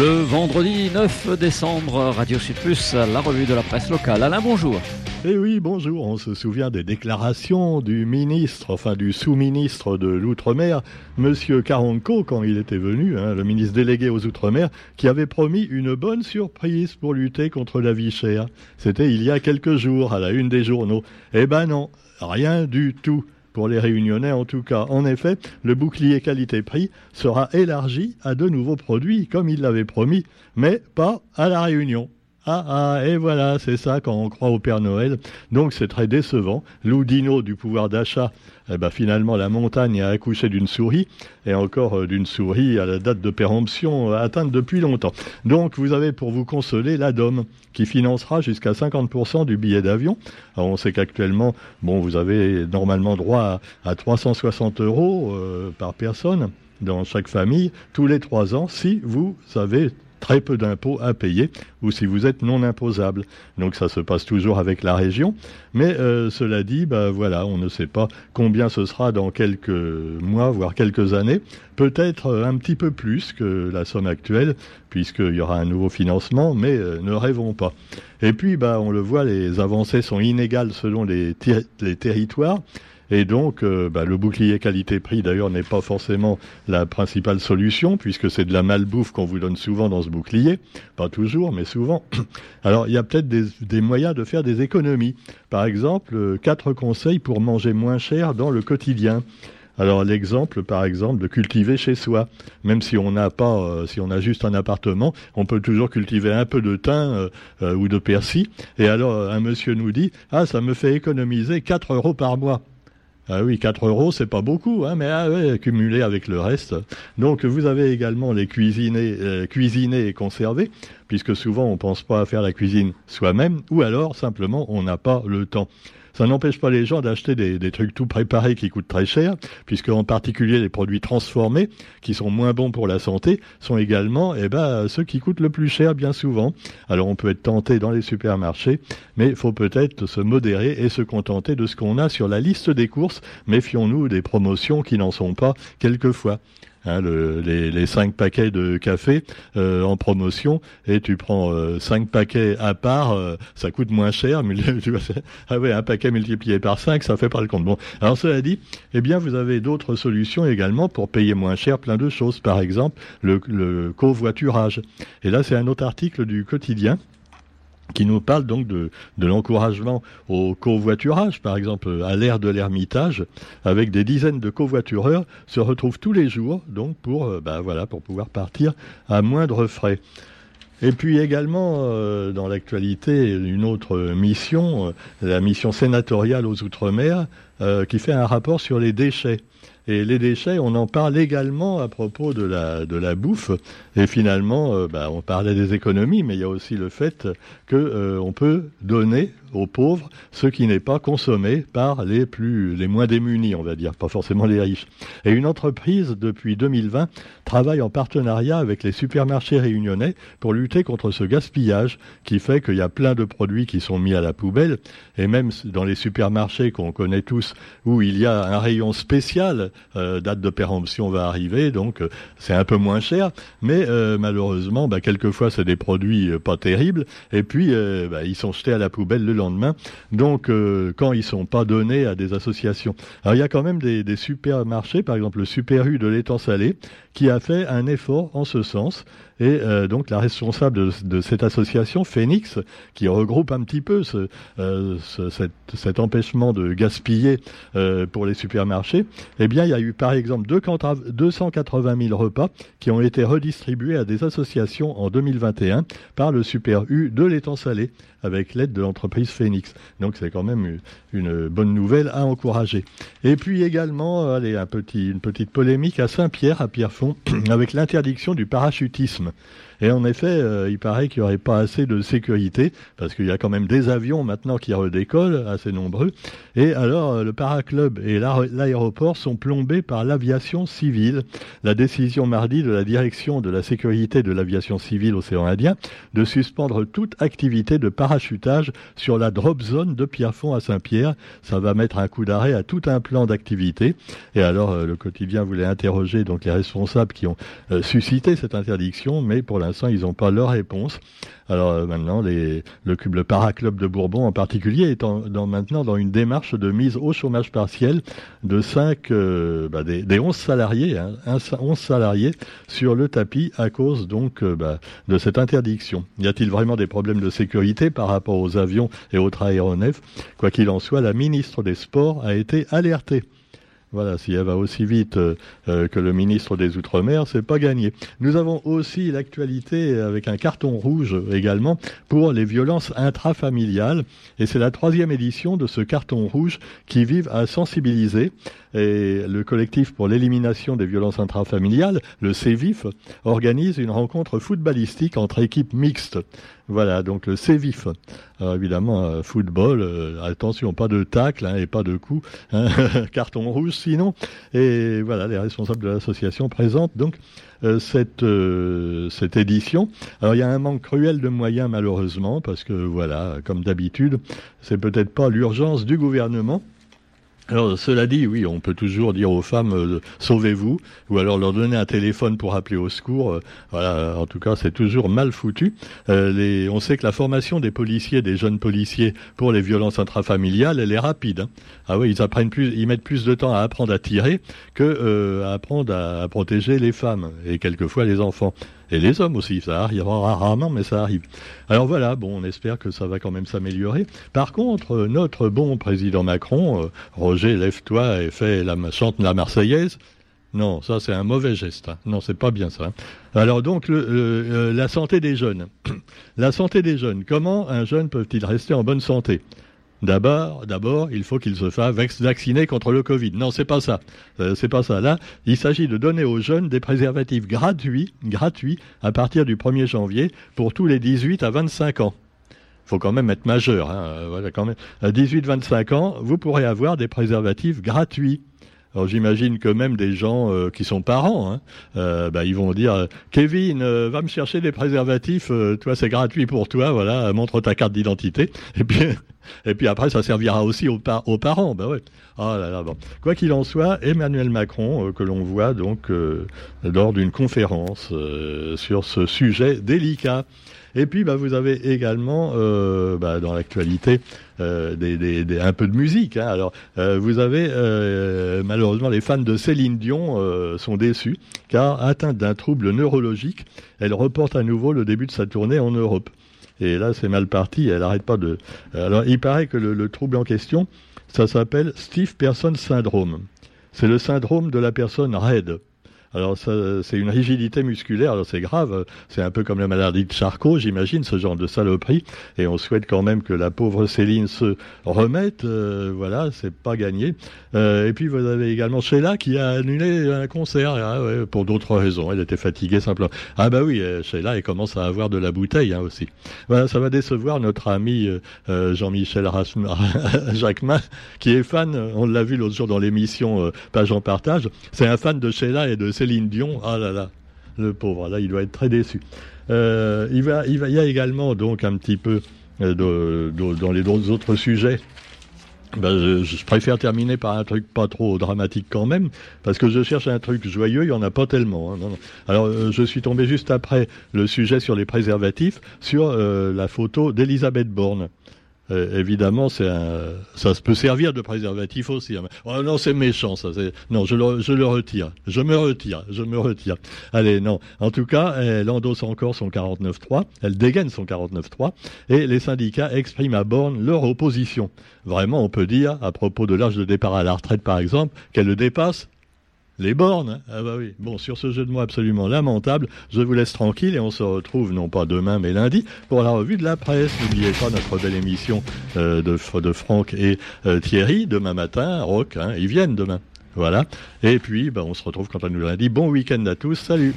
Le vendredi 9 décembre, Radio Sud Plus, la revue de la presse locale. Alain, bonjour. Eh oui, bonjour. On se souvient des déclarations du ministre, enfin du sous-ministre de l'Outre-mer, Monsieur Caronco, quand il était venu, hein, le ministre délégué aux Outre-mer, qui avait promis une bonne surprise pour lutter contre la vie chère. C'était il y a quelques jours, à la une des journaux. Eh ben non, rien du tout pour les réunionnais en tout cas. En effet, le bouclier qualité-prix sera élargi à de nouveaux produits, comme il l'avait promis, mais pas à la Réunion. Ah ah, et voilà, c'est ça quand on croit au Père Noël. Donc c'est très décevant. L'oudino du pouvoir d'achat, eh ben, finalement la montagne a accouché d'une souris, et encore euh, d'une souris à la date de péremption euh, atteinte depuis longtemps. Donc vous avez pour vous consoler la DOM, qui financera jusqu'à 50% du billet d'avion. on sait qu'actuellement, bon, vous avez normalement droit à, 360 euros euh, par personne dans chaque famille tous les trois ans si vous avez très peu d'impôts à payer ou si vous êtes non imposable. Donc ça se passe toujours avec la région. Mais euh, cela dit, bah, voilà, on ne sait pas combien ce sera dans quelques mois, voire quelques années. Peut-être euh, un petit peu plus que la somme actuelle, puisqu'il y aura un nouveau financement, mais euh, ne rêvons pas. Et puis, bah, on le voit, les avancées sont inégales selon les, les territoires. Et donc, euh, bah, le bouclier qualité-prix, d'ailleurs, n'est pas forcément la principale solution, puisque c'est de la malbouffe qu'on vous donne souvent dans ce bouclier. Pas toujours, mais souvent. Alors, il y a peut-être des, moyens de faire des économies. Par exemple, euh, quatre conseils pour manger moins cher dans le quotidien. Alors l'exemple, par exemple, de cultiver chez soi, même si on n'a pas, euh, si on a juste un appartement, on peut toujours cultiver un peu de thym ou de persil. Et alors un monsieur nous dit, ah ça me fait économiser 4 euros par mois. Ah oui, 4 euros, c'est pas beaucoup, hein, mais ah, cumulé avec le reste. Donc vous avez également les cuisiner, euh, cuisiner et conserver, puisque souvent on pense pas à faire la cuisine soi-même, ou alors simplement on n'a pas le temps. Ça n'empêche pas les gens d'acheter des, trucs tout préparés qui coûtent très cher, puisque en particulier les produits transformés, qui sont moins bons pour la santé, sont également eh ben, ceux qui coûtent le plus cher bien souvent. Alors on peut être tenté dans les supermarchés, mais il faut peut-être se modérer et se contenter de ce qu'on a sur la liste des courses. Méfions-nous des promotions qui n'en sont pas quelquefois. Hein, les, les, cinq paquets de café euh, en promotion et tu prends euh, cinq paquets à part, euh, ça coûte moins cher. Mais ah ouais, un paquet multiplié par cinq, ça fait pas le compte. Bon, alors cela dit, eh bien vous avez d'autres solutions également pour payer moins cher plein de choses. Par exemple, le, le covoiturage. Et là, c'est un autre article du quotidien qui nous parle donc de, de l'encouragement au covoiturage, par exemple à l'ère de l'Ermitage, avec des dizaines de covoitureurs se retrouvent tous les jours, donc pour euh, bah, voilà pour pouvoir partir à moindre frais. Et puis également euh, dans l'actualité une autre mission, euh, la mission sénatoriale aux outre-mer, qui fait un rapport sur les déchets. Et les déchets, on en parle également à propos de la, de la bouffe. Et finalement, euh, bah, on parlait des économies, mais il y a aussi le fait qu'on euh, peut donner aux pauvres ce qui n'est pas consommé par les plus les moins démunis, on va dire, pas forcément les riches. Et une entreprise depuis 2020 travaille en partenariat avec les supermarchés réunionnais pour lutter contre ce gaspillage qui fait qu'il y a plein de produits qui sont mis à la poubelle et même dans les supermarchés qu'on connaît tous où il y a un rayon spécial, euh, date de péremption va arriver, donc euh, c'est un peu moins cher, mais euh, malheureusement, bah, quelquefois c'est des produits pas terribles et puis bah, ils sont jetés à la poubelle le lendemain. Donc, euh, quand ils sont pas donnés à des associations. Alors, il y a quand même des, des supermarchés, par exemple le Super U de l'étang salé, qui a fait un effort en ce sens. Et euh, donc la responsable de, cette association, Phoenix, qui regroupe un petit peu euh, cet, empêchement de gaspiller euh, pour les supermarchés, eh bien il y a eu par exemple 280 000 repas qui ont été redistribués à des associations en 2021 par le Super U de l'étang salé avec l'aide de l'entreprise Phoenix. Donc c'est quand même une bonne nouvelle à encourager. Et puis également, allez, un petit, une petite polémique à Saint-Pierre, à Pierrefonds, avec l'interdiction du parachutisme. Et en effet, euh, il paraît qu'il n'y aurait pas assez de sécurité, parce qu'il y a quand même des avions maintenant qui redécollent, assez nombreux. Et alors, euh, le paraclub et l'aéroport sont plombés par l'aviation civile. La décision mardi de la direction de la sécurité de l'aviation civile océan Indien de suspendre toute activité de parachutage sur la drop zone de Pierrefonds à Saint-Pierre. Ça va mettre un coup d'arrêt à tout un plan d'activité. Et alors, le quotidien voulait interroger donc les responsables qui ont suscité cette interdiction, mais pour l'instant, ils n'ont pas leur réponse. Alors euh, maintenant, le, Paraclub de Bourbon en particulier est dans, maintenant dans une démarche de mise au chômage partiel de 5, euh, bah, des, des, 11 salariés, hein, 11 salariés sur le tapis à cause donc euh, bah, de cette interdiction. Y a-t-il vraiment des problèmes de sécurité par rapport aux avions et autres aéronefs? Quoi qu'il en soit, la ministre des Sports a été alertée. Voilà, si elle va aussi vite euh, euh, que le ministre des Outre-mer, c'est pas gagné. Nous avons aussi l'actualité avec un carton rouge également pour les violences intrafamiliales. Et c'est la troisième édition de ce carton rouge qui vise à sensibiliser. Et le collectif pour l'élimination des violences intrafamiliales, le CEVIF, organise une rencontre footballistique entre équipes mixtes. Voilà, donc le CEVIF. Alors évidemment, euh, football, euh, attention, pas de tacle hein, et pas de coup, hein, carton rouge sinon. Et voilà, les responsables de l'association présentent donc euh, cette, cette édition. Alors il y a un manque cruel de moyens malheureusement, parce que voilà, comme d'habitude, c'est peut-être pas l'urgence du gouvernement. Alors, cela dit, oui, on peut toujours dire aux femmes euh, sauvez-vous, ou alors leur donner un téléphone pour appeler au secours. Euh, voilà, en tout cas, c'est toujours mal foutu. Euh, on sait que la formation des policiers, des jeunes policiers pour les violences intrafamiliales, elle est rapide. Hein. Ah oui, ils apprennent plus, ils mettent plus de temps à apprendre à tirer que à apprendre à protéger les femmes et quelquefois les enfants. Et les hommes aussi, ça arrive rarement, mais ça arrive. Alors voilà, bon, on espère que ça va quand même s'améliorer. Par contre, euh, notre bon président Macron, euh, Roger, lève-toi et fais la, chante la Marseillaise. Non, ça c'est un mauvais geste. Hein. Non, c'est pas bien ça. Hein. Alors donc, euh, la santé des jeunes. la santé des jeunes. Comment un jeune peut-il rester en bonne santé? D'abord, d'abord, il faut qu'il se fasse vacciner contre le Covid. Non, c'est pas ça. Euh, c'est pas ça. Là, il s'agit de donner aux jeunes des préservatifs gratuits, gratuits, à partir du 1er janvier pour tous les 18 à 25 ans. Faut quand même être majeur. Hein. Euh, voilà, quand même. À 18-25 ans, vous pourrez avoir des préservatifs gratuits. Alors j'imagine que même des gens euh, qui sont parents, hein, euh, bah, ils vont dire Kevin, va me chercher des préservatifs, toi c'est gratuit pour toi, voilà, montre ta carte d'identité. Et puis et puis après, ça servira aussi aux, parents. Ouais. Oh là là. Quoi qu'il en soit, Emmanuel Macron, euh, que l'on voit donc euh, lors d'une conférence euh, sur ce sujet délicat. Et puis, bah, vous avez également bah, dans l'actualité un peu de musique. Hein. Alors, vous avez malheureusement les fans de Céline Dion sont déçus car atteinte d'un trouble neurologique, elle reporte à nouveau le début de sa tournée en Europe. Et là, c'est mal parti. Elle n'arrête pas de. Alors, il paraît que le, trouble en question, ça s'appelle Steve Person Syndrome. C'est le syndrome de la personne raide. Alors c'est une rigidité musculaire, alors c'est grave, c'est un peu comme la maladie de Charcot, j'imagine, ce genre de saloperie, et on souhaite quand même que la pauvre Céline se remette, euh, voilà, c'est pas gagné. Euh, et puis vous avez également Sheila qui a annulé un concert, ah pour d'autres raisons, elle était fatiguée simplement. Ah bah oui, euh, Sheila, elle commence à avoir de la bouteille hein, aussi. Voilà, ça va décevoir notre ami Jean-Michel Jacquemin, qui est fan, on l'a vu l'autre jour dans l'émission Page en partage, c'est un fan de Sheila et de Céline Dion, ah là là, le pauvre, là, il doit être très déçu. Euh, il, y a également donc un petit peu euh, dans les autres sujets. Ben, je, préfère terminer par un truc pas trop dramatique quand même, parce que je cherche un truc joyeux, il n'y en a pas tellement. Hein, Alors, euh, je suis tombé juste après le sujet sur les préservatifs, sur la photo d'Elisabeth Borne. Euh, évidemment, un, ça peut servir de préservatif aussi. Hein. Oh non, c'est méchant, ça. Non, je le, je le retire. Je me retire. Je me retire. Allez, non. En tout cas, elle endosse encore son 49.3. Elle dégaine son 49.3. Et les syndicats expriment à borne leur opposition. Vraiment, on peut dire, à propos de l'âge de départ à la retraite, par exemple, qu'elle le dépasse les bornes. Ah bah oui. Bon, sur ce jeu de mots absolument lamentable, je vous laisse tranquille et on se retrouve non pas demain mais lundi pour la revue de la presse. N'oubliez pas notre belle émission euh, de, de Franck et euh, Thierry demain matin. Rock, hein, ils viennent demain. Voilà. Et puis, bah, on se retrouve quand on nous lundi. Bon week-end à tous. Salut.